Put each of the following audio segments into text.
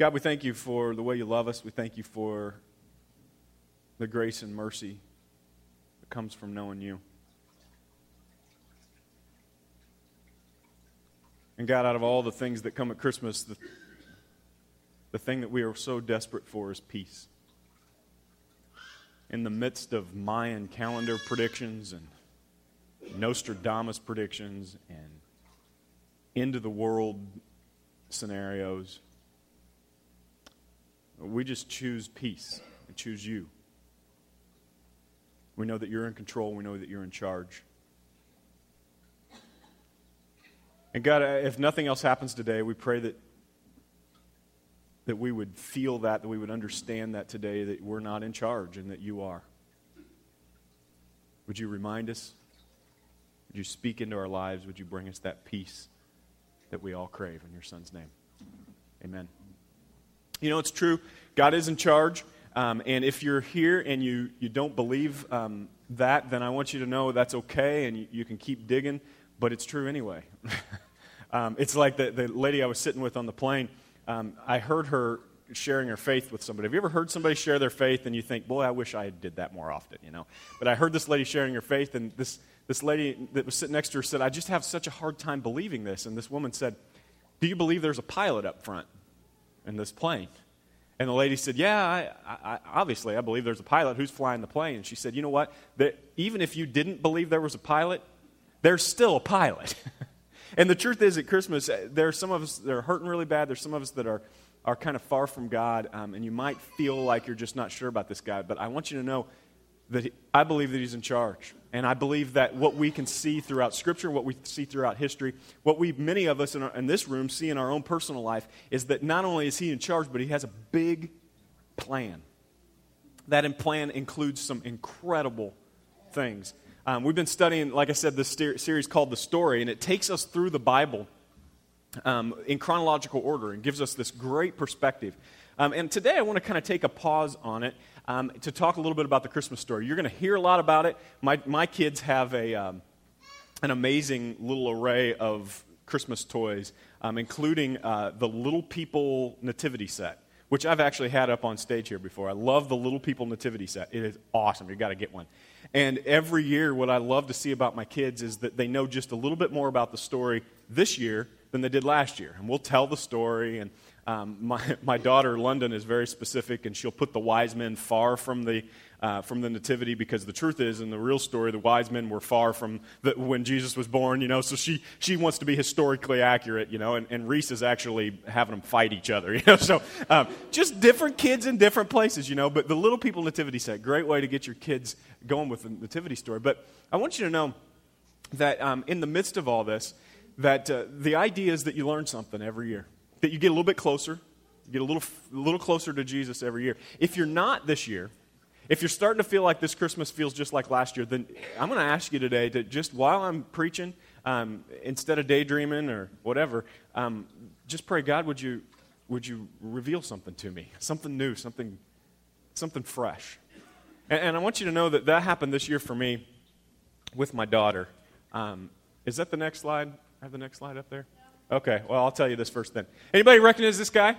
God, we thank you for the way you love us. We thank you for the grace and mercy that comes from knowing you. And God, out of all the things that come at Christmas, the, the thing that we are so desperate for is peace. In the midst of Mayan calendar predictions and Nostradamus predictions and end of the world scenarios, we just choose peace and choose you. We know that you're in control. We know that you're in charge. And God, if nothing else happens today, we pray that, that we would feel that, that we would understand that today, that we're not in charge and that you are. Would you remind us? Would you speak into our lives? Would you bring us that peace that we all crave in your Son's name? Amen. You know, it's true. God is in charge. Um, and if you're here and you, you don't believe um, that, then I want you to know that's okay and you, you can keep digging, but it's true anyway. um, it's like the, the lady I was sitting with on the plane. Um, I heard her sharing her faith with somebody. Have you ever heard somebody share their faith and you think, boy, I wish I did that more often, you know? But I heard this lady sharing her faith, and this, this lady that was sitting next to her said, I just have such a hard time believing this. And this woman said, Do you believe there's a pilot up front in this plane? And the lady said, Yeah, I, I, obviously, I believe there's a pilot who's flying the plane. And she said, You know what? Even if you didn't believe there was a pilot, there's still a pilot. and the truth is, at Christmas, uh, there are some of us that are hurting really bad. There's some of us that are, are kind of far from God. Um, and you might feel like you're just not sure about this guy. But I want you to know that he, I believe that He's in charge. And I believe that what we can see throughout Scripture, what we see throughout history, what we, many of us in, our, in this room, see in our own personal life, is that not only is He in charge, but He has a big plan. That plan includes some incredible things. Um, we've been studying, like I said, this series called The Story, and it takes us through the Bible um, in chronological order and gives us this great perspective. Um, and today I want to kind of take a pause on it um, to talk a little bit about the Christmas story. You're going to hear a lot about it. My, my kids have a, um, an amazing little array of Christmas toys, um, including uh, the Little People Nativity set, which I've actually had up on stage here before. I love the Little People Nativity set. It is awesome. You've got to get one. And every year, what I love to see about my kids is that they know just a little bit more about the story this year than they did last year. And we'll tell the story and um, my, my daughter, London, is very specific, and she'll put the wise men far from the, uh, from the nativity because the truth is, in the real story, the wise men were far from the, when Jesus was born, you know. So she, she wants to be historically accurate, you know, and, and Reese is actually having them fight each other, you know. So um, just different kids in different places, you know. But the Little People Nativity set, great way to get your kids going with the nativity story. But I want you to know that um, in the midst of all this, that uh, the idea is that you learn something every year that you get a little bit closer, you get a little, a little closer to Jesus every year. If you're not this year, if you're starting to feel like this Christmas feels just like last year, then I'm going to ask you today to just while I'm preaching, um, instead of daydreaming or whatever, um, just pray, God, would you, would you reveal something to me? Something new, something, something fresh. And, and I want you to know that that happened this year for me with my daughter. Um, is that the next slide? I have the next slide up there? Okay, well, I'll tell you this first then. Anybody recognize this guy?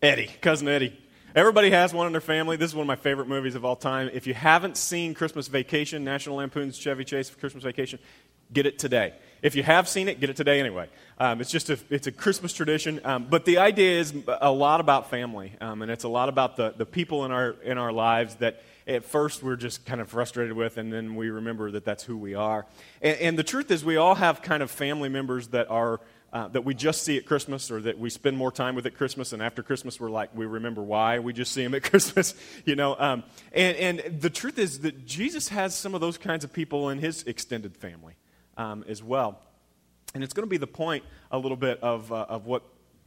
Eddie, cousin Eddie. Everybody has one in their family. This is one of my favorite movies of all time. If you haven't seen Christmas Vacation, National Lampoon's Chevy Chase Christmas Vacation, get it today. If you have seen it, get it today anyway. Um, it's just a, it's a Christmas tradition. Um, but the idea is a lot about family, um, and it's a lot about the, the people in our, in our lives that at first we're just kind of frustrated with, and then we remember that that's who we are. And, and the truth is, we all have kind of family members that are. Uh, that we just see at Christmas or that we spend more time with at Christmas, and after Christmas, we're like, we remember why we just see them at Christmas, you know. Um, and, and the truth is that Jesus has some of those kinds of people in his extended family um, as well. And it's going to be the point a little bit of, uh, of what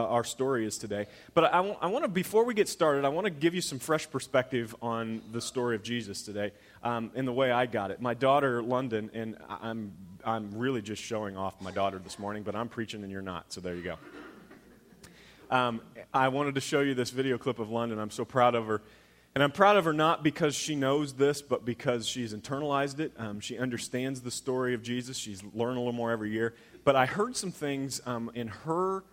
our story is today. But I want to, before we get started, I want to give you some fresh perspective on the story of Jesus today um, in the way I got it. My daughter, London, and I'm, I'm really just showing off my daughter this morning, but I'm preaching and you're not, so there you go. Um, I wanted to show you this video clip of London. I'm so proud of her. And I'm proud of her not because she knows this, but because she's internalized it. Um, she understands the story of Jesus. She's learned a little more every year. But I heard some things um, in her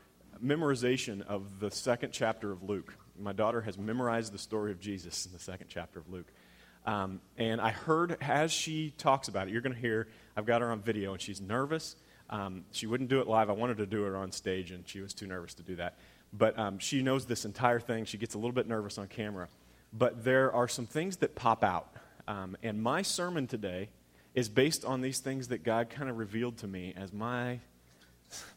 memorization of the second chapter of Luke. My daughter has memorized the story of Jesus in the second chapter of Luke. Um, and I heard as she talks about it, you're going to hear, I've got her on video, and she's nervous. Um, she wouldn't do it live. I wanted to do it on stage, and she was too nervous to do that. But um, she knows this entire thing. She gets a little bit nervous on camera. But there are some things that pop out. Um, and my sermon today is based on these things that God kind of revealed to me as my,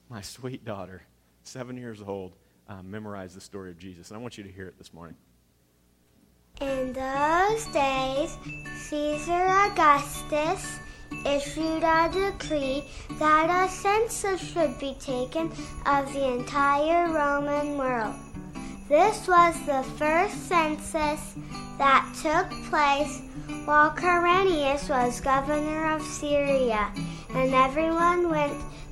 my sweet daughter, seven years old, um, memorized the story of Jesus. And I want you to hear it this morning. In those days, Caesar Augustus issued a decree that a census should be taken of the entire Roman world. This was the first census that took place while Quirinius was governor of Syria, and everyone went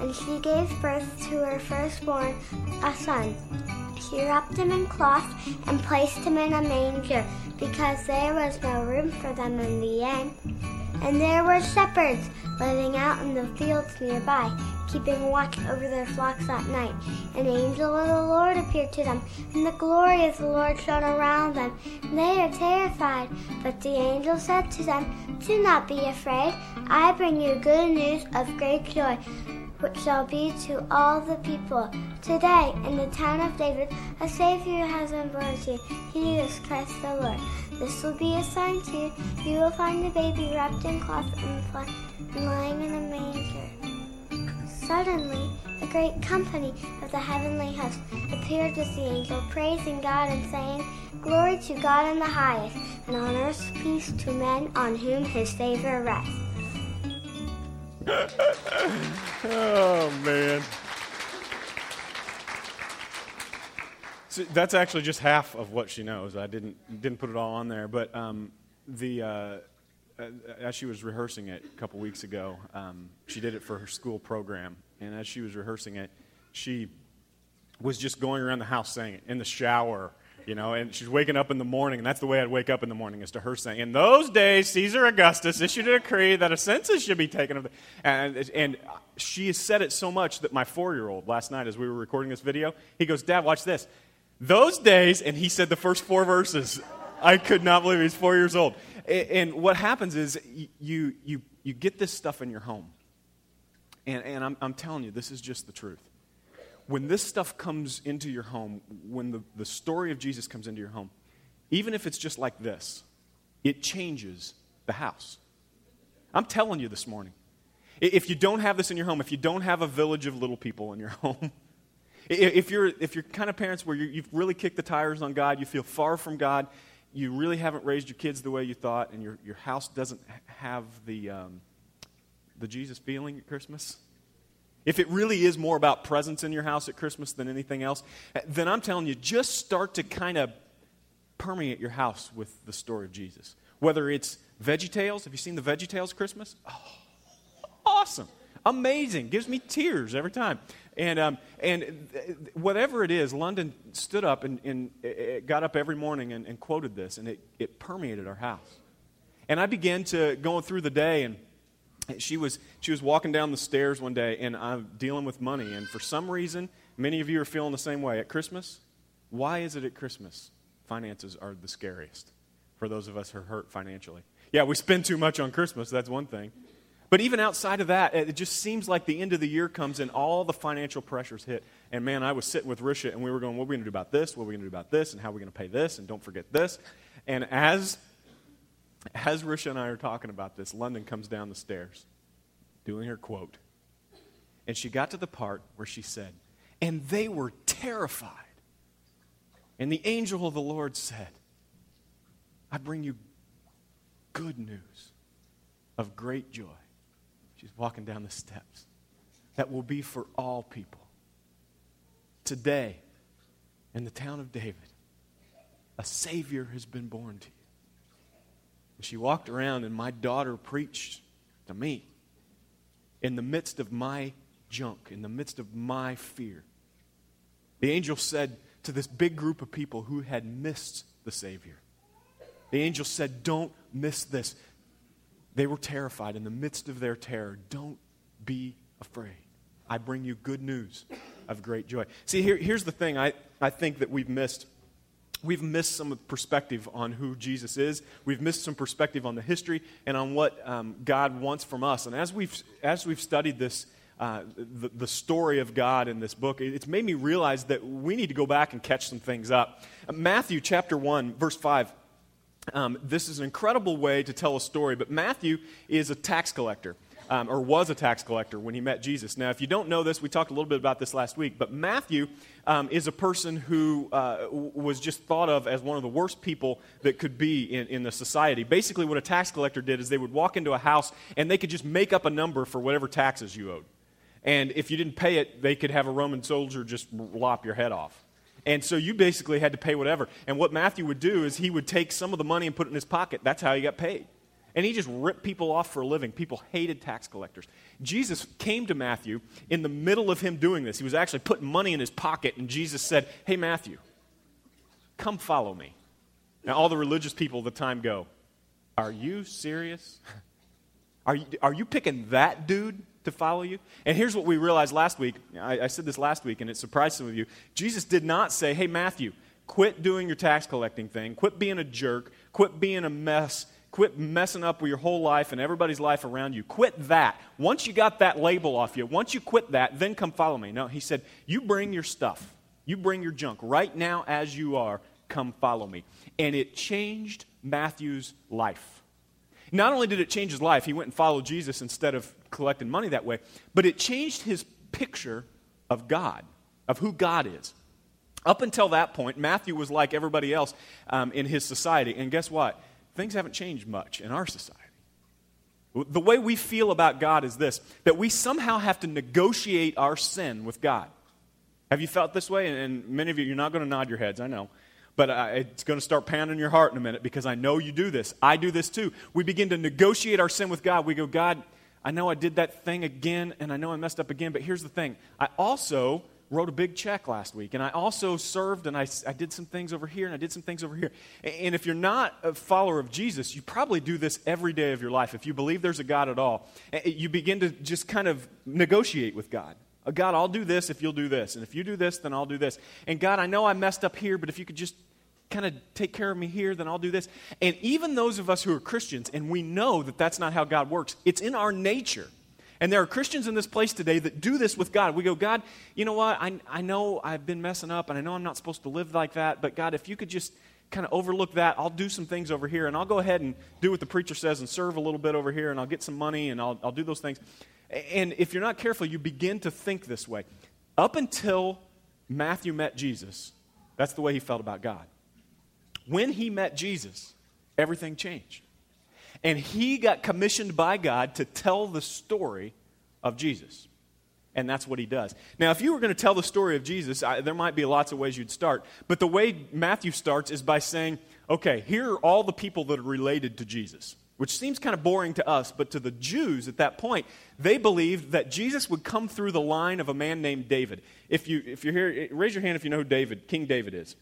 and she gave birth to her firstborn, a son. She wrapped him in cloth and placed him in a manger because there was no room for them in the inn. And there were shepherds living out in the fields nearby, keeping watch over their flocks at night. An angel of the Lord appeared to them, and the glory of the Lord shone around them. And they are terrified. But the angel said to them, Do not be afraid. I bring you good news of great joy which shall be to all the people. Today, in the town of David, a Savior has been born to you. He is Christ the Lord. This will be a sign to you. You will find the baby wrapped in cloth and lying in a manger. Suddenly, a great company of the heavenly host appeared with the angel, praising God and saying, Glory to God in the highest, and on earth peace to men on whom his favor rests. Oh, man. So that's actually just half of what she knows. I didn't, didn't put it all on there. But um, the, uh, as she was rehearsing it a couple weeks ago, um, she did it for her school program. And as she was rehearsing it, she was just going around the house saying it in the shower you know, and she's waking up in the morning, and that's the way I'd wake up in the morning, is to her saying, In those days, Caesar Augustus issued a decree that a census should be taken of the. And, and she has said it so much that my four year old, last night as we were recording this video, he goes, Dad, watch this. Those days, and he said the first four verses. I could not believe he's four years old. And what happens is you, you, you get this stuff in your home. And, and I'm, I'm telling you, this is just the truth when this stuff comes into your home, when the, the story of Jesus comes into your home, even if it's just like this, it changes the house. I'm telling you this morning. If you don't have this in your home, if you don't have a village of little people in your home, if you're, if you're kind of parents where you've really kicked the tires on God, you feel far from God, you really haven't raised your kids the way you thought, and your, your house doesn't have the, um, the Jesus feeling at Christmas, if it really is more about presents in your house at Christmas than anything else, then I'm telling you, just start to kind of permeate your house with the story of Jesus. Whether it's Veggie Tales, have you seen the Veggie Tales Christmas? Oh, awesome. Amazing. Gives me tears every time. And, um, and whatever it is, London stood up and, and got up every morning and, and quoted this, and it, it permeated our house. And I began to go through the day and she was, she was walking down the stairs one day, and I'm dealing with money. And for some reason, many of you are feeling the same way. At Christmas, why is it at Christmas finances are the scariest for those of us who are hurt financially? Yeah, we spend too much on Christmas, that's one thing. But even outside of that, it just seems like the end of the year comes and all the financial pressures hit. And man, I was sitting with Risha and we were going, what are we going to do about this? What are we going to do about this? And how are we going to pay this? And don't forget this. And as as Risha and I are talking about this, London comes down the stairs doing her quote. And she got to the part where she said, And they were terrified. And the angel of the Lord said, I bring you good news of great joy. She's walking down the steps. That will be for all people. Today, in the town of David, a Savior has been born to you. And she walked around, and my daughter preached to me in the midst of my junk, in the midst of my fear. The angel said to this big group of people who had missed the Savior, the angel said, Don't miss this. They were terrified in the midst of their terror. Don't be afraid. I bring you good news of great joy. See, here, here's the thing I, I think that we've missed. We've missed some perspective on who Jesus is. We've missed some perspective on the history and on what um, God wants from us. And as we've, as we've studied this, uh, the, the story of God in this book, it's made me realize that we need to go back and catch some things up. Matthew chapter 1, verse 5. Um, this is an incredible way to tell a story, but Matthew is a tax collector um, or was a tax collector when he met Jesus. Now, if you don't know this, we talked a little bit about this last week, but Matthew um, is a person who uh, was just thought of as one of the worst people that could be in, in the society. Basically, what a tax collector did is they would walk into a house and they could just make up a number for whatever taxes you owed. And if you didn't pay it, they could have a Roman soldier just lop your head off. And so you basically had to pay whatever. And what Matthew would do is he would take some of the money and put it in his pocket. That's how he got paid. And he just ripped people off for a living. People hated tax collectors. Jesus came to Matthew in the middle of him doing this. He was actually putting money in his pocket, and Jesus said, Hey, Matthew, come follow me. Now, all the religious people at the time go, Are you serious? Are you, are you picking that dude to follow you? And here's what we realized last week. I, I said this last week, and it surprised some of you. Jesus did not say, Hey, Matthew, quit doing your tax collecting thing, quit being a jerk, quit being a mess Quit messing up with your whole life and everybody's life around you. Quit that. Once you got that label off you, once you quit that, then come follow me. No, he said, You bring your stuff. You bring your junk. Right now, as you are, come follow me. And it changed Matthew's life. Not only did it change his life, he went and followed Jesus instead of collecting money that way, but it changed his picture of God, of who God is. Up until that point, Matthew was like everybody else um, in his society. And guess what? Things haven't changed much in our society. The way we feel about God is this that we somehow have to negotiate our sin with God. Have you felt this way? And many of you, you're not going to nod your heads, I know. But uh, it's going to start pounding your heart in a minute because I know you do this. I do this too. We begin to negotiate our sin with God. We go, God, I know I did that thing again, and I know I messed up again, but here's the thing. I also wrote a big check last week. And I also served and I, I did some things over here and I did some things over here. And if you're not a follower of Jesus, you probably do this every day of your life. If you believe there's a God at all, you begin to just kind of negotiate with God. Uh, God, I'll do this if you'll do this. And if you do this, then I'll do this. And God, I know I messed up here, but if you could just kind of take care of me here, then I'll do this. And even those of us who are Christians, and we know that that's not how God works, it's in our nature and there are Christians in this place today that do this with God. We go, God, you know what? I, I know I've been messing up and I know I'm not supposed to live like that, but God, if you could just kind of overlook that, I'll do some things over here and I'll go ahead and do what the preacher says and serve a little bit over here and I'll get some money and I'll, I'll do those things. And if you're not careful, you begin to think this way. Up until Matthew met Jesus, that's the way he felt about God. When he met Jesus, everything changed. And he got commissioned by God to tell the story of Jesus. And that's what he does. Now, if you were going to tell the story of Jesus, I, there might be lots of ways you'd start. But the way Matthew starts is by saying, okay, here are all the people that are related to Jesus, which seems kind of boring to us, but to the Jews at that point, they believed that Jesus would come through the line of a man named David. If, you, if you're here, raise your hand if you know who David, King David is.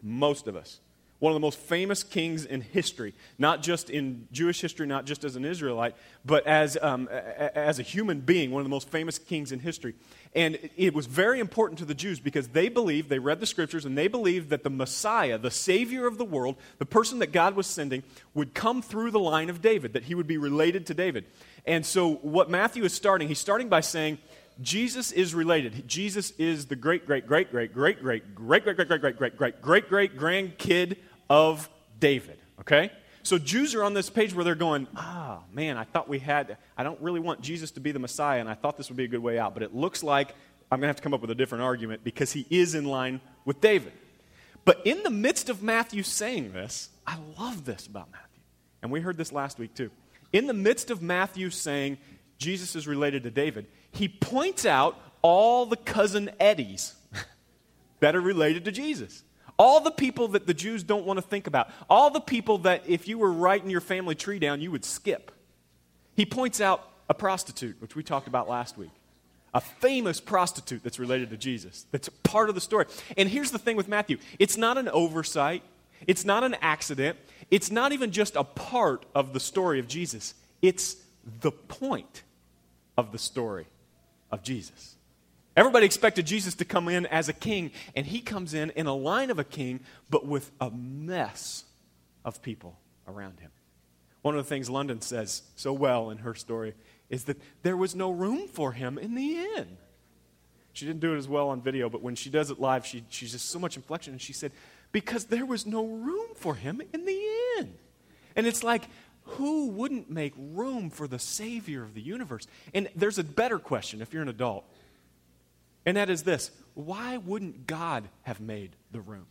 Most of us one of the most famous kings in history, not just in Jewish history, not just as an Israelite, but as, um, as a human being, one of the most famous kings in history. And it was very important to the Jews because they believed, they read the scriptures, and they believed that the Messiah, the Savior of the world, the person that God was sending, would come through the line of David, that he would be related to David. And so, what Matthew is starting, he's starting by saying, Jesus is related. Jesus is the great, great, great, great, great, great, great, great, great, great, great, great, great, great, great grandkid of David. Okay? So Jews are on this page where they're going, ah, oh, man, I thought we had, I don't really want Jesus to be the Messiah, and I thought this would be a good way out. But it looks like I'm going to have to come up with a different argument because he is in line with David. But in the midst of Matthew saying this, I love this about Matthew. And we heard this last week too. In the midst of Matthew saying Jesus is related to David, he points out all the cousin Eddies that are related to Jesus. All the people that the Jews don't want to think about. All the people that if you were writing your family tree down, you would skip. He points out a prostitute, which we talked about last week. A famous prostitute that's related to Jesus, that's part of the story. And here's the thing with Matthew it's not an oversight, it's not an accident, it's not even just a part of the story of Jesus, it's the point of the story of Jesus. Everybody expected Jesus to come in as a king, and he comes in in a line of a king, but with a mess of people around him. One of the things London says so well in her story is that there was no room for him in the inn. She didn't do it as well on video, but when she does it live, she, she's just so much inflection. And she said, Because there was no room for him in the inn. And it's like, who wouldn't make room for the Savior of the universe? And there's a better question if you're an adult, and that is this why wouldn't God have made the room?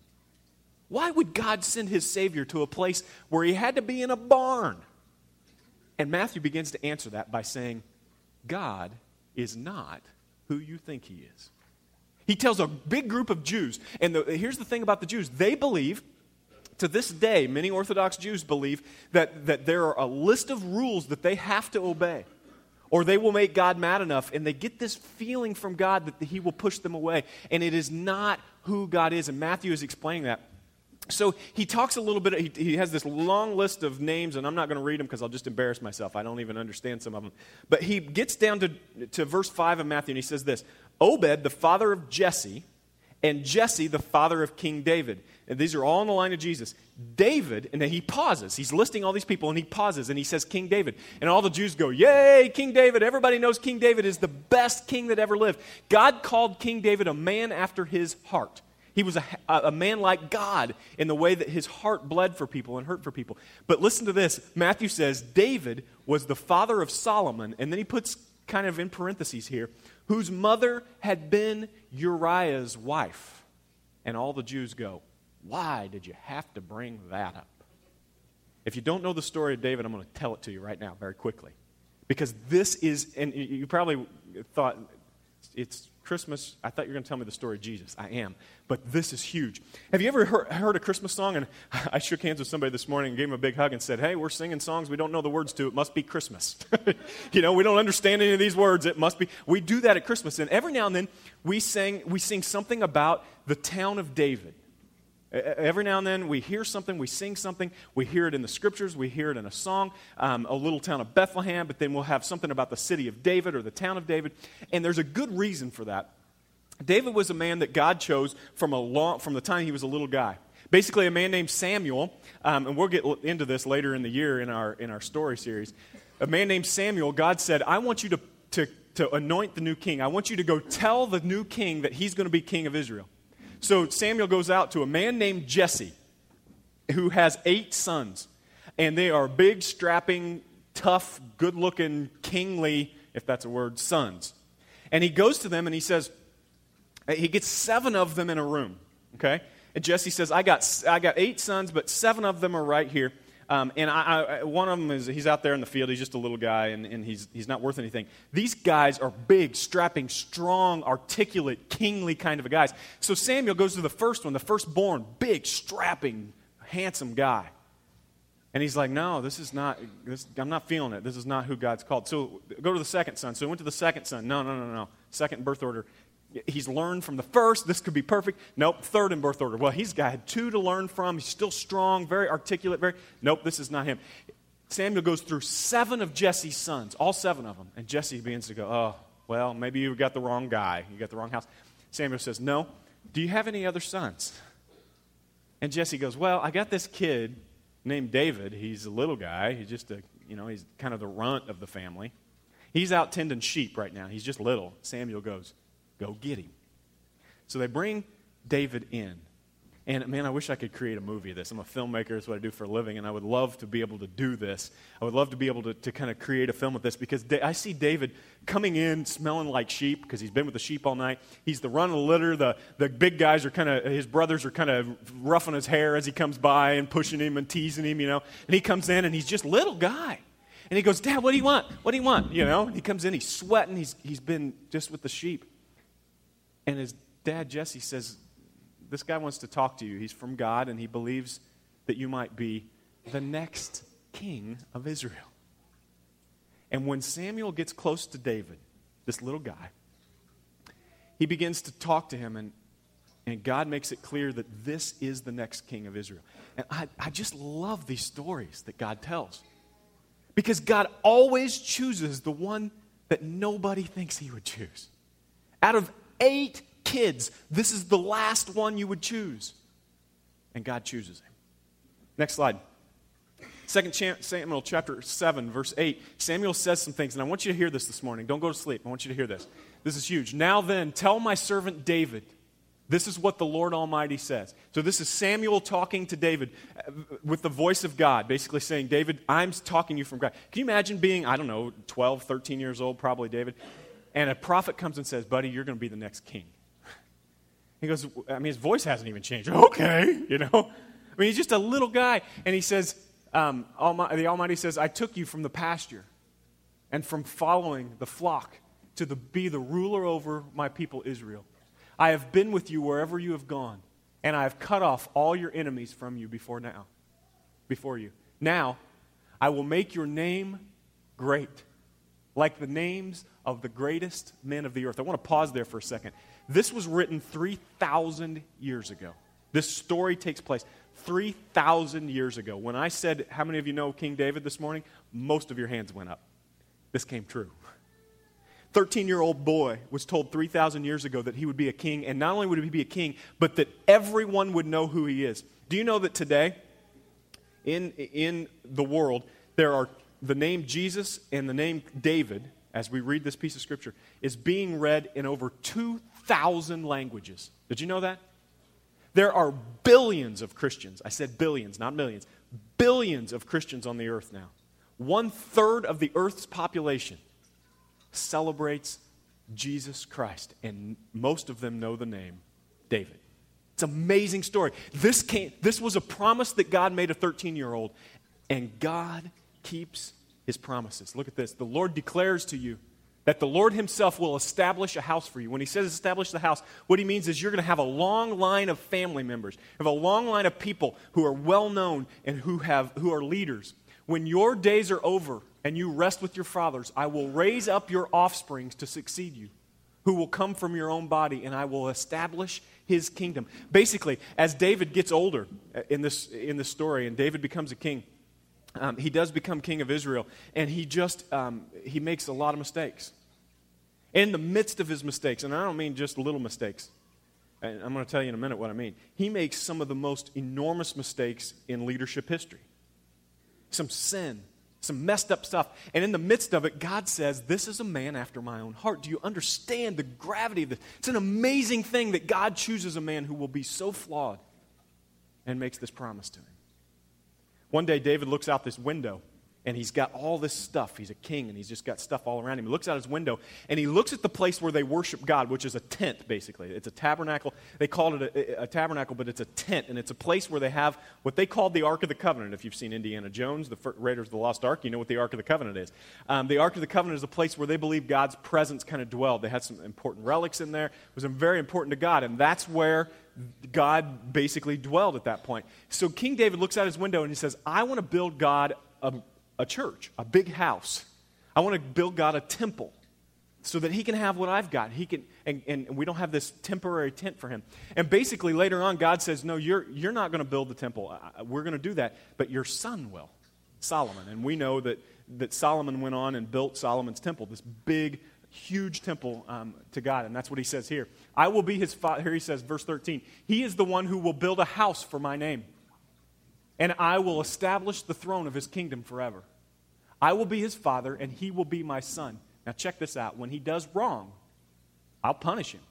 Why would God send his Savior to a place where he had to be in a barn? And Matthew begins to answer that by saying, God is not who you think he is. He tells a big group of Jews, and the, here's the thing about the Jews they believe to this day, many Orthodox Jews believe that, that there are a list of rules that they have to obey, or they will make God mad enough, and they get this feeling from God that He will push them away. And it is not who God is. And Matthew is explaining that. So he talks a little bit, he, he has this long list of names, and I'm not going to read them because I'll just embarrass myself. I don't even understand some of them. But he gets down to, to verse 5 of Matthew, and he says this Obed, the father of Jesse, and Jesse, the father of King David. And these are all in the line of Jesus. David, and then he pauses. He's listing all these people, and he pauses, and he says, King David. And all the Jews go, Yay, King David. Everybody knows King David is the best king that ever lived. God called King David a man after his heart. He was a, a man like God in the way that his heart bled for people and hurt for people. But listen to this Matthew says, David was the father of Solomon, and then he puts kind of in parentheses here, whose mother had been Uriah's wife. And all the Jews go, Why did you have to bring that up? If you don't know the story of David, I'm going to tell it to you right now, very quickly. Because this is, and you probably thought it's Christmas. I thought you were going to tell me the story of Jesus. I am. But this is huge. Have you ever heard, heard, a Christmas song? And I shook hands with somebody this morning and gave him a big hug and said, Hey, we're singing songs we don't know the words to. It must be Christmas. you know, we don't understand any of these words. It must be. We do that at Christmas. And every now and then we, sing, we sing something about the town of David. Every now and then we hear something, we sing something, we hear it in the scriptures, we hear it in a song, um, a little town of Bethlehem, but then we'll have something about the city of David or the town of David. And there's a good reason for that. David was a man that God chose from, a long, from the time he was a little guy. Basically, a man named Samuel, um, and we'll get into this later in the year in our, in our story series. A man named Samuel, God said, I want you to, to, to anoint the new king. I want you to go tell the new king that he's going to be king of Israel. So Samuel goes out to a man named Jesse who has eight sons. And they are big, strapping, tough, good looking, kingly, if that's a word, sons. And he goes to them and he says, uh, he gets seven of them in a room, okay? And Jesse says, I got, I got eight sons, but seven of them are right here. Um, and I, I, one of them is he's out there in the field. He's just a little guy, and, and he's, he's not worth anything. These guys are big, strapping, strong, articulate, kingly kind of guys. So Samuel goes to the first one, the firstborn, big, strapping, handsome guy. And he's like, no, this is not, this, I'm not feeling it. This is not who God's called. So go to the second son. So he went to the second son. No, no, no, no. Second birth order. He's learned from the first. This could be perfect. Nope, third in birth order. Well, he's got two to learn from. He's still strong, very articulate, very. Nope, this is not him. Samuel goes through seven of Jesse's sons, all seven of them. And Jesse begins to go, oh, well, maybe you got the wrong guy. You got the wrong house. Samuel says, no. Do you have any other sons? And Jesse goes, well, I got this kid named David. He's a little guy. He's just a, you know, he's kind of the runt of the family. He's out tending sheep right now. He's just little. Samuel goes, Go get him. So they bring David in. And man, I wish I could create a movie of this. I'm a filmmaker, that's what I do for a living, and I would love to be able to do this. I would love to be able to, to kind of create a film with this because I see David coming in smelling like sheep because he's been with the sheep all night. He's the run of the litter. The, the big guys are kind of, his brothers are kind of roughing his hair as he comes by and pushing him and teasing him, you know. And he comes in and he's just little guy. And he goes, Dad, what do you want? What do you want? You know, and he comes in, he's sweating, he's, he's been just with the sheep. And his dad, Jesse, says, this guy wants to talk to you. He's from God, and he believes that you might be the next king of Israel. And when Samuel gets close to David, this little guy, he begins to talk to him, and, and God makes it clear that this is the next king of Israel. And I, I just love these stories that God tells. Because God always chooses the one that nobody thinks he would choose. Out of eight kids, this is the last one you would choose. And God chooses him. Next slide. Second Samuel chapter 7, verse 8. Samuel says some things, and I want you to hear this this morning. Don't go to sleep. I want you to hear this. This is huge. Now then, tell my servant David. This is what the Lord Almighty says. So, this is Samuel talking to David uh, with the voice of God, basically saying, David, I'm talking to you from God. Can you imagine being, I don't know, 12, 13 years old, probably David, and a prophet comes and says, Buddy, you're going to be the next king? He goes, I mean, his voice hasn't even changed. Okay, you know? I mean, he's just a little guy. And he says, um, the Almighty says, I took you from the pasture and from following the flock to the, be the ruler over my people Israel. I have been with you wherever you have gone, and I have cut off all your enemies from you before now. Before you. Now, I will make your name great, like the names of the greatest men of the earth. I want to pause there for a second. This was written 3,000 years ago. This story takes place 3,000 years ago. When I said, How many of you know King David this morning? Most of your hands went up. This came true. 13 year old boy was told 3,000 years ago that he would be a king, and not only would he be a king, but that everyone would know who he is. Do you know that today, in, in the world, there are the name Jesus and the name David, as we read this piece of scripture, is being read in over 2,000 languages. Did you know that? There are billions of Christians. I said billions, not millions. Billions of Christians on the earth now. One third of the earth's population celebrates Jesus Christ, and most of them know the name David. It's an amazing story. This, came, this was a promise that God made a 13 year old, and God keeps his promises. Look at this. The Lord declares to you that the Lord Himself will establish a house for you. When He says establish the house, what He means is you're going to have a long line of family members, have a long line of people who are well known and who, have, who are leaders. When your days are over and you rest with your fathers, I will raise up your offsprings to succeed you, who will come from your own body, and I will establish his kingdom. Basically, as David gets older uh, in this, in this story, and David becomes a king, um, he does become king of Israel, and he just um, he makes a lot of mistakes. In the midst of his mistakes, and I don't mean just little mistakes. And I'm going to tell you in a minute what I mean. He makes some of the most enormous mistakes in leadership history. Some sin, some messed up stuff. And in the midst of it, God says, This is a man after my own heart. Do you understand the gravity of this? It's an amazing thing that God chooses a man who will be so flawed and makes this promise to him. One day, David looks out this window and he's got all this stuff. He's a king and he's just got stuff all around him. He looks out his window and he looks at the place where they worship God, which is a tent, basically. It's a tabernacle. They called it a, a, tabernacle, but it's a tent, and it's a place where they have what they called the Ark of the Covenant. If you've seen Indiana Jones, the Raiders of the Lost Ark, you know what the Ark of the Covenant is. Um, the Ark of the Covenant is a place where they believe God's presence kind of dwelled. They had some important relics in there. It was very important to God, and that's where God basically dwelled at that point. So King David looks out his window and he says, I want to build God a a church, a big house. I want to build God a temple so that he can have what I've got. He can, and, and we don't have this temporary tent for him. And basically, later on, God says, No, you're, you're not going to build the temple. We're going to do that, but your son will, Solomon. And we know that, that Solomon went on and built Solomon's temple, this big, huge temple um, to God. And that's what he says here. I will be his father. Here he says, verse 13, He is the one who will build a house for my name and I will establish the throne of his kingdom forever. I will be his father, and he will be my son. Now, check this out. When he does wrong, I'll punish him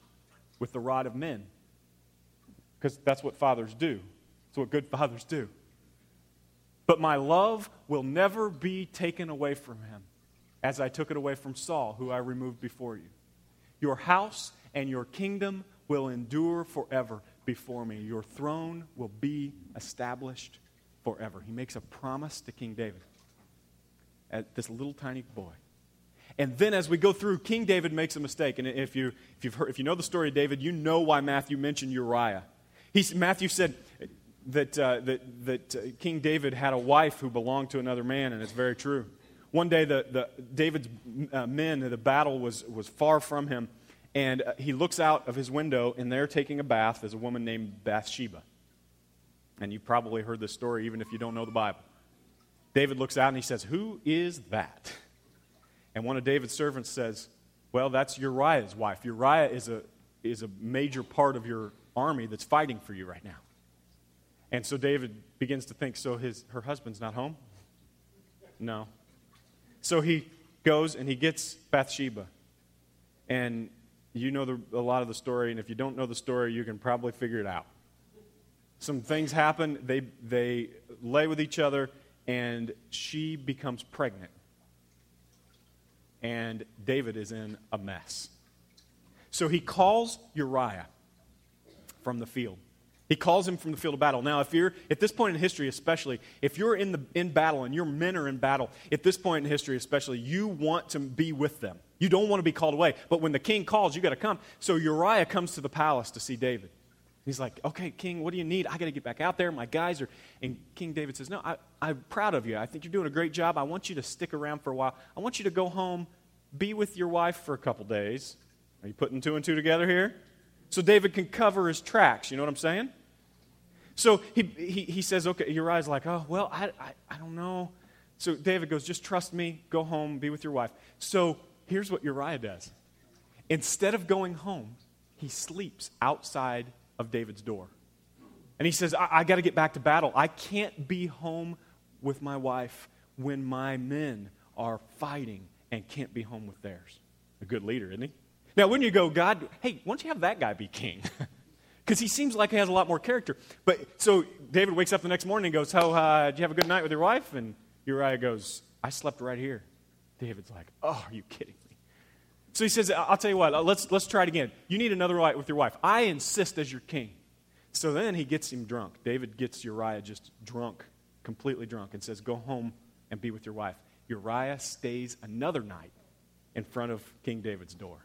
with the rod of men. Because that's what fathers do, that's what good fathers do. But my love will never be taken away from him, as I took it away from Saul, who I removed before you. Your house and your kingdom will endure forever before me. Your throne will be established forever. He makes a promise to King David at this little tiny boy. And then as we go through, King David makes a mistake. And if you, if, you've heard, if you know the story of David, you know why Matthew mentioned Uriah. He's, Matthew said that, uh, that, that uh, King David had a wife who belonged to another man, and it's very true. One day, the, the, David's uh, men, the battle was, was far from him, and uh, he looks out of his window, and there taking a bath is a woman named Bathsheba. And you've probably heard this story, even if you don't know the Bible. David looks out and he says, Who is that? And one of David's servants says, Well, that's Uriah's wife. Uriah is a, is a major part of your army that's fighting for you right now. And so David begins to think, So his, her husband's not home? No. So he goes and he gets Bathsheba. And you know the, a lot of the story, and if you don't know the story, you can probably figure it out. Some things happen, they, they lay with each other, and she becomes pregnant. And David is in a mess. So he calls Uriah from the field. He calls him from the field of battle. Now, if you're, at this point in history, especially, if you're in, the, in battle and your men are in battle, at this point in history, especially, you want to be with them. You don't want to be called away. But when the king calls, you got to come. So Uriah comes to the palace to see David. He's like, okay, King, what do you need? I got to get back out there. My guys are. And King David says, no, I, I'm proud of you. I think you're doing a great job. I want you to stick around for a while. I want you to go home, be with your wife for a couple days. Are you putting two and two together here? So David can cover his tracks. You know what I'm saying? So he, he, he says, okay, Uriah's like, oh, well, I, I, I don't know. So David goes, just trust me, go home, be with your wife. So here's what Uriah does. Instead of going home, he sleeps outside of David's door. And he says, I, I got to get back to battle. I can't be home with my wife when my men are fighting and can't be home with theirs. A good leader, isn't he? Now, when you go, God, hey, why don't you have that guy be king? because he seems like he has a lot more character. But so David wakes up the next morning and goes, "Oh, uh, did you have a good night with your wife?" And Uriah goes, "I slept right here." David's like, "Oh, are you kidding me?" So he says, "I'll tell you what. Uh, let's let's try it again. You need another night with your wife. I insist as your king." So then he gets him drunk. David gets Uriah just drunk, completely drunk, and says, "Go home and be with your wife." Uriah stays another night in front of King David's door.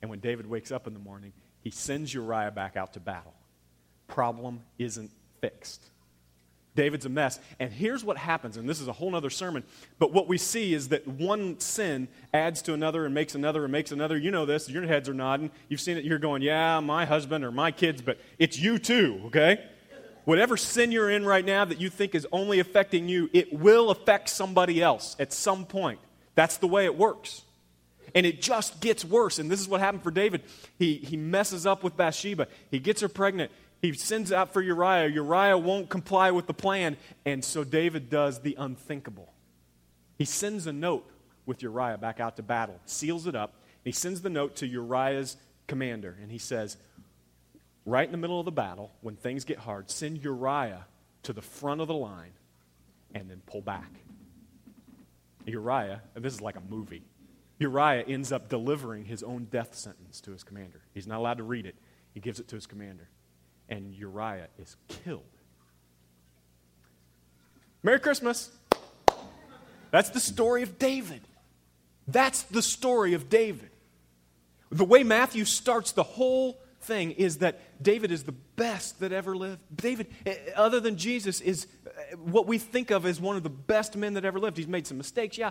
And when David wakes up in the morning, he sends Uriah back out to battle. Problem isn't fixed. David's a mess. And here's what happens, and this is a whole other sermon, but what we see is that one sin adds to another and makes another and makes another. You know this, your heads are nodding. You've seen it, you're going, yeah, my husband or my kids, but it's you too, okay? Whatever sin you're in right now that you think is only affecting you, it will affect somebody else at some point. That's the way it works. And it just gets worse. And this is what happened for David. He, he messes up with Bathsheba. He gets her pregnant. He sends out for Uriah. Uriah won't comply with the plan. And so David does the unthinkable. He sends a note with Uriah back out to battle, seals it up. He sends the note to Uriah's commander. And he says, right in the middle of the battle, when things get hard, send Uriah to the front of the line and then pull back. Uriah, and this is like a movie. Uriah ends up delivering his own death sentence to his commander. He's not allowed to read it, he gives it to his commander. And Uriah is killed. Merry Christmas. That's the story of David. That's the story of David. The way Matthew starts the whole thing is that David is the best that ever lived. David, eh, other than Jesus, is eh, what we think of as one of the best men that ever lived. He's made some mistakes, yeah.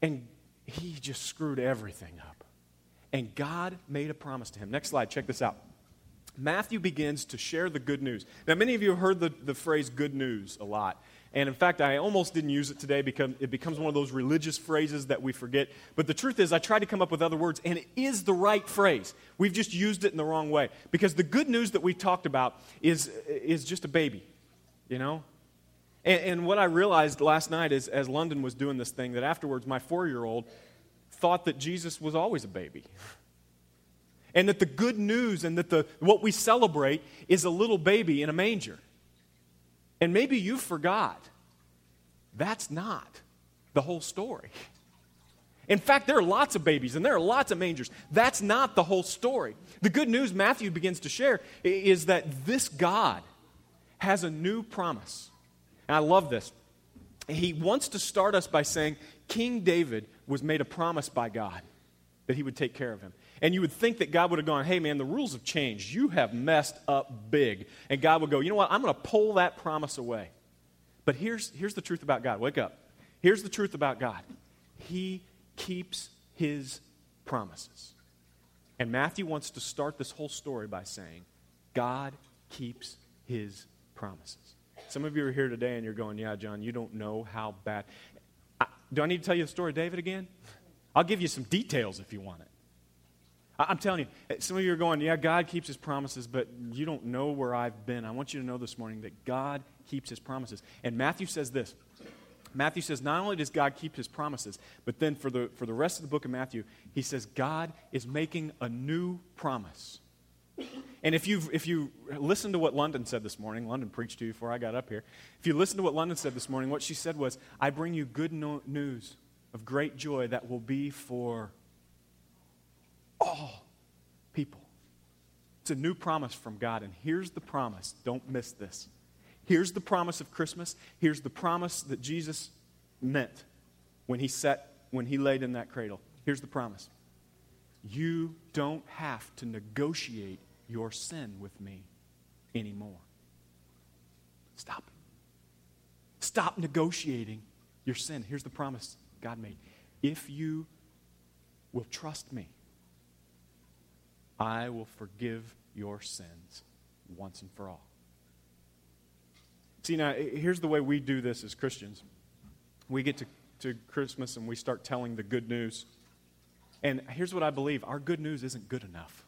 And he just screwed everything up. And God made a promise to him. Next slide, check this out. Matthew begins to share the good news. Now, many of you have heard the, the phrase good news a lot. And in fact, I almost didn't use it today because it becomes one of those religious phrases that we forget. But the truth is, I tried to come up with other words, and it is the right phrase. We've just used it in the wrong way. Because the good news that we talked about is, is just a baby, you know? And, and what I realized last night is, as London was doing this thing, that afterwards my four year old thought that Jesus was always a baby. And that the good news and that the, what we celebrate is a little baby in a manger. And maybe you forgot. That's not the whole story. In fact, there are lots of babies and there are lots of mangers. That's not the whole story. The good news Matthew begins to share is that this God has a new promise. And I love this. He wants to start us by saying King David was made a promise by God that he would take care of him. And you would think that God would have gone, hey, man, the rules have changed. You have messed up big. And God would go, you know what? I'm going to pull that promise away. But here's, here's the truth about God. Wake up. Here's the truth about God He keeps His promises. And Matthew wants to start this whole story by saying, God keeps His promises. Some of you are here today and you're going, yeah, John, you don't know how bad. I, do I need to tell you the story of David again? I'll give you some details if you want it. I'm telling you, eh, some of you are going, yeah, God keeps his promises, but you don't know where I've been. I want you to know this morning that God keeps his promises. And Matthew says this Matthew says, not only does God keep his promises, but then for the, for the rest of the book of Matthew, he says, God is making a new promise. And if, you if you listen to what London said this morning, London preached to you before I got up here. If you listen to what London said this morning, what she said was, I bring you good no- news of great joy that will be for all people. It's a new promise from God, and here's the promise. Don't miss this. Here's the promise of Christmas. Here's the promise that Jesus meant when he sat, when he laid in that cradle. Here's the promise. You don't have to negotiate your sin with me anymore. Stop Stop negotiating your sin. Here's the promise God made. If you will trust me, I will forgive your sins once and for all. See, now, here's the way we do this as Christians we get to, to Christmas and we start telling the good news. And here's what I believe our good news isn't good enough.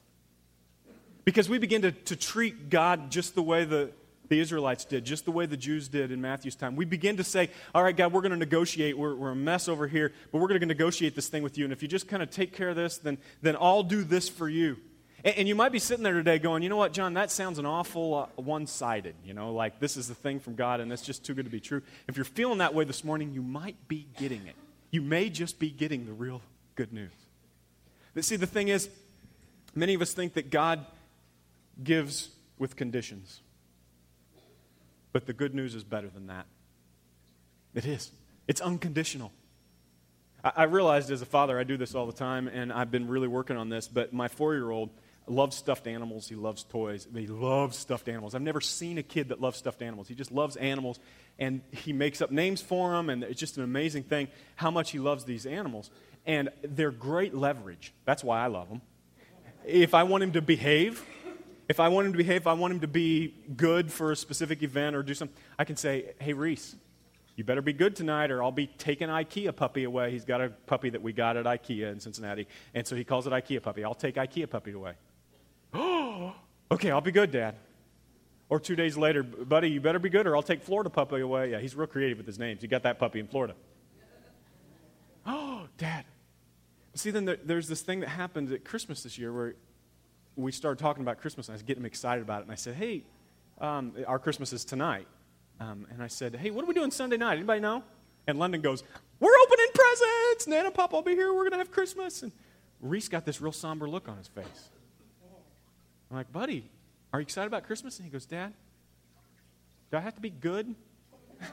Because we begin to, to treat God just the way the, the Israelites did, just the way the Jews did in Matthew's time. We begin to say, All right, God, we're going to negotiate. We're, we're a mess over here, but we're going to negotiate this thing with you. And if you just kind of take care of this, then, then I'll do this for you. And, and you might be sitting there today going, you know what, John, that sounds an awful uh, one sided. You know, like this is the thing from God and it's just too good to be true. If you're feeling that way this morning, you might be getting it. You may just be getting the real good news. But see, the thing is, many of us think that God gives with conditions. But the good news is better than that. It is. It's unconditional. I, I realized as a father, I do this all the time, and I've been really working on this, but my four year old, loves stuffed animals. He loves toys. He loves stuffed animals. I've never seen a kid that loves stuffed animals. He just loves animals, and he makes up names for them, and it's just an amazing thing how much he loves these animals. And they're great leverage. That's why I love them. If I want him to behave, if I want him to behave, if I want him to be good for a specific event or do something, I can say, hey, Reese, you better be good tonight or I'll be taking IKEA puppy away. He's got a puppy that we got at IKEA in Cincinnati, and so he calls it IKEA puppy. I'll take IKEA puppy away. Oh, okay, I'll be good, Dad. Or two days later, buddy, you better be good or I'll take Florida puppy away. Yeah, he's real creative with his names. He got that puppy in Florida. Oh, Dad. See, then there, there's this thing that happened at Christmas this year where we started talking about Christmas and I was getting excited about it. And I said, hey, um, our Christmas is tonight. Um, and I said, hey, what are we doing Sunday night? Anybody know? And London goes, we're opening presents. Nana Pop will be here. We're going to have Christmas. And Reese got this real somber look on his face. I'm like, buddy, are you excited about Christmas? And he goes, Dad, do I have to be good?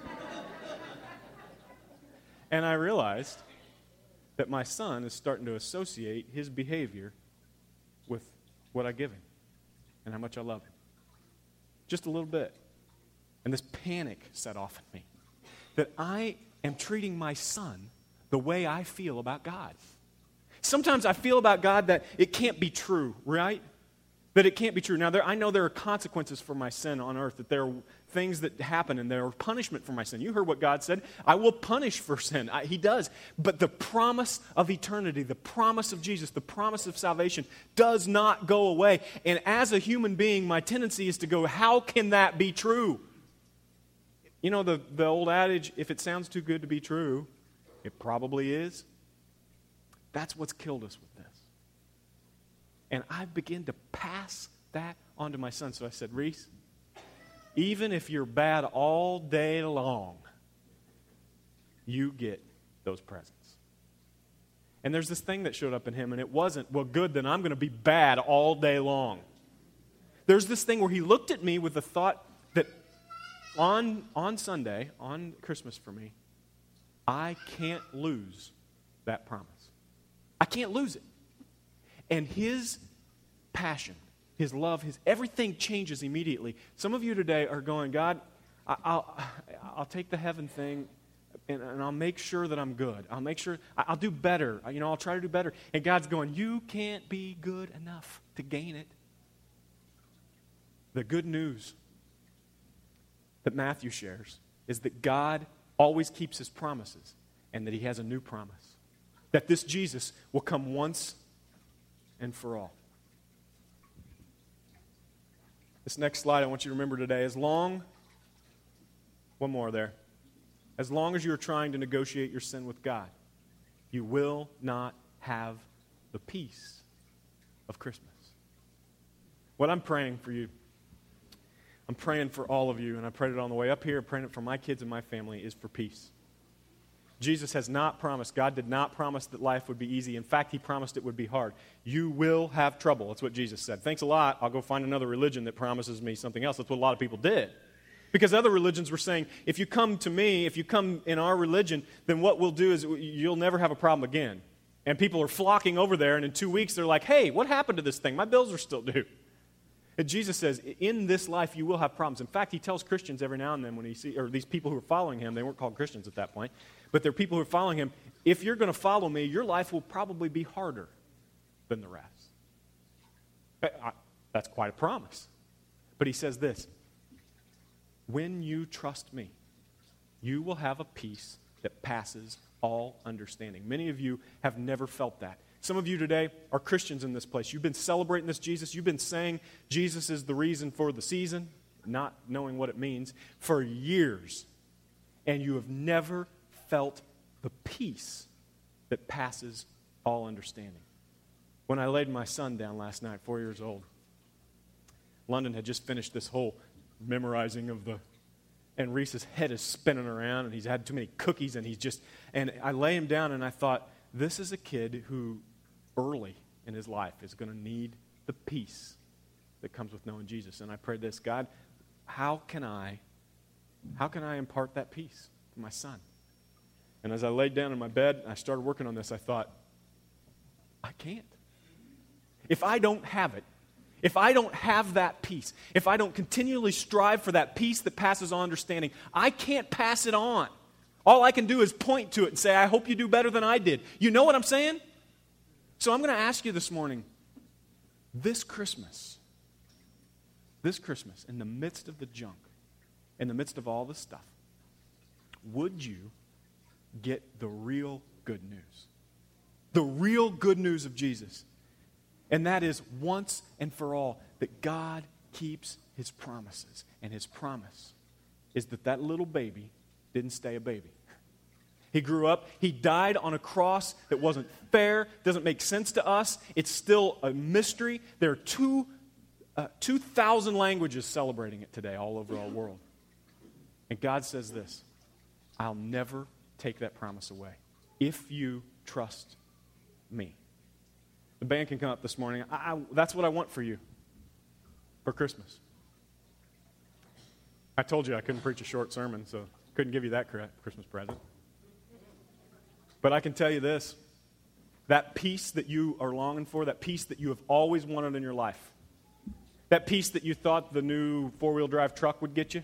and I realized that my son is starting to associate his behavior what I give him and how much I love him. Just a little bit. And this panic set off in me that I am treating my son the way I feel about God. Sometimes I feel about God that it can't be true, right? That it can't be true. Now, there, I know there are consequences for my sin on earth, that there things that happen and there are punishment for my sin. You heard what God said. I will punish for sin. I, he does. But the promise of eternity, the promise of Jesus, the promise of salvation does not go away. And as a human being, my tendency is to go, how can that be true? You know, the, the old adage, if it sounds too good to be true, it probably is. That's what's killed us with this. and I begin to pass that on to my son. So I said, Reese, even if you're bad all day long, you get those presents. And there's this thing that showed up in him, and it wasn't, well, good, then I'm going to be bad all day long. There's this thing where he looked at me with the thought that on, on Sunday, on Christmas for me, I can't lose that promise. I can't lose it. And his passion, his love, his everything changes immediately. Some of you today are going, God, I'll, I'll take the heaven thing and, and, I'll make sure that I'm good. I'll make sure, I'll do better. You know, I'll try to do better. And God's going, You can't be good enough to gain it. The good news that Matthew shares is that God always keeps his promises and that he has a new promise. That this Jesus will come once and for all. This next slide I want you to remember today. As long, one more there. As long as you're trying to negotiate your sin with God, you will not have the peace of Christmas. What I'm praying for you, I'm praying for all of you, and I prayed it on the way up here, praying it for my kids and my family, is for peace. Jesus has not promised, God did not promise that life would be easy. In fact, He promised it would be hard. You will have trouble. That's what Jesus said. Thanks a lot. I'll go find another religion that promises me something else. That's what a lot of people did. Because other religions were saying, if you come to me, if you come in our religion, then what we'll do is you'll never have a problem again. And people are flocking over there, and in two weeks they're like, hey, what happened to this thing? My bills are still due. And Jesus says, in this life you will have problems. In fact, he tells Christians every now and then when he see, or these people who are following him, they weren't called Christians at that point, but they're people who are following him. If you're going to follow me, your life will probably be harder than the rest. That's quite a promise. But he says this when you trust me, you will have a peace that passes all understanding. Many of you have never felt that. Some of you today are Christians in this place. You've been celebrating this Jesus. You've been saying Jesus is the reason for the season, not knowing what it means, for years. And you have never felt the peace that passes all understanding. When I laid my son down last night, four years old, London had just finished this whole memorizing of the and Reese's head is spinning around and he's had too many cookies and he's just and I lay him down and I thought this is a kid who early in his life is going to need the peace that comes with knowing Jesus and I prayed this God how can I how can I impart that peace to my son and as I laid down in my bed and I started working on this I thought I can't if I don't have it if I don't have that peace, if I don't continually strive for that peace that passes all understanding, I can't pass it on. All I can do is point to it and say, I hope you do better than I did. You know what I'm saying? So I'm going to ask you this morning this Christmas, this Christmas, in the midst of the junk, in the midst of all the stuff, would you get the real good news? The real good news of Jesus and that is once and for all that God keeps his promises. And his promise is that that little baby didn't stay a baby. He grew up, he died on a cross that wasn't fair, doesn't make sense to us. It's still a mystery. There are two, uh, 2,000 languages celebrating it today all over our world. And God says this I'll never take that promise away if you trust me. The band can come up this morning. I, I, that's what I want for you for Christmas. I told you I couldn't preach a short sermon, so couldn't give you that Christmas present. But I can tell you this that peace that you are longing for, that peace that you have always wanted in your life, that peace that you thought the new four wheel drive truck would get you.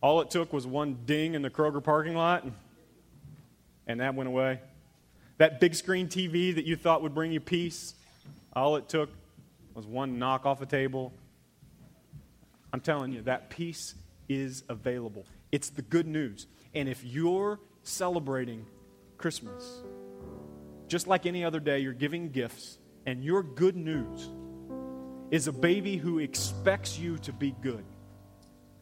All it took was one ding in the Kroger parking lot, and, that went away. That big screen TV that you thought would bring you peace, all it took was one knock off a table. I'm telling you, that peace is available. It's the good news. And if you're celebrating Christmas, just like any other day, you're giving gifts, and your good news is a baby who expects you to be good,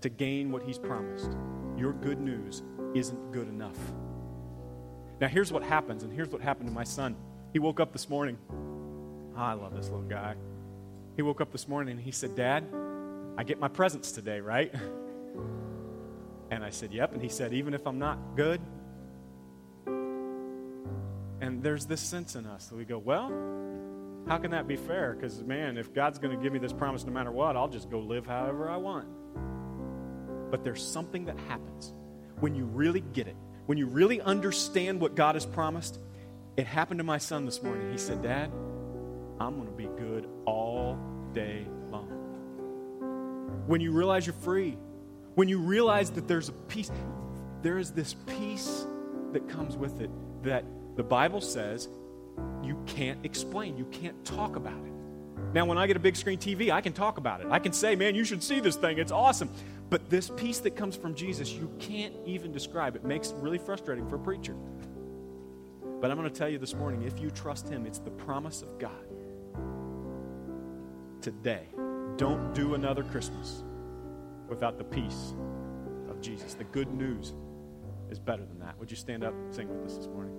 to gain what he's promised. Your good news isn't good enough. Now, here's what happens, and here's what happened to my son. He woke up this morning. Oh, I love this little guy. He woke up this morning and he said, Dad, I get my presents today, right? And I said, Yep. And he said, Even if I'm not good? There's this sense in us that we go, Well, how can that be fair? Because, man, if God's going to give me this promise no matter what, I'll just go live however I want. But there's something that happens when you really get it when you really understand what God has promised, it happened to my son this morning. He said, Dad, I'm going to be good all day long. When you realize you're free, when you realize that there's a peace, there is this peace that comes with it that the Bible says you can't explain, you can't talk about it. Now, when I get a big screen TV, I can talk about it. I can say, man, you should see this thing. It's awesome. But this peace that comes from Jesus, you can't even describe. It makes it really frustrating for a preacher. But I'm going to tell you this morning if you trust Him, it's the promise of God. Today, don't do another Christmas without the peace of Jesus. The good news is better than that. Would you stand up and sing with us this morning?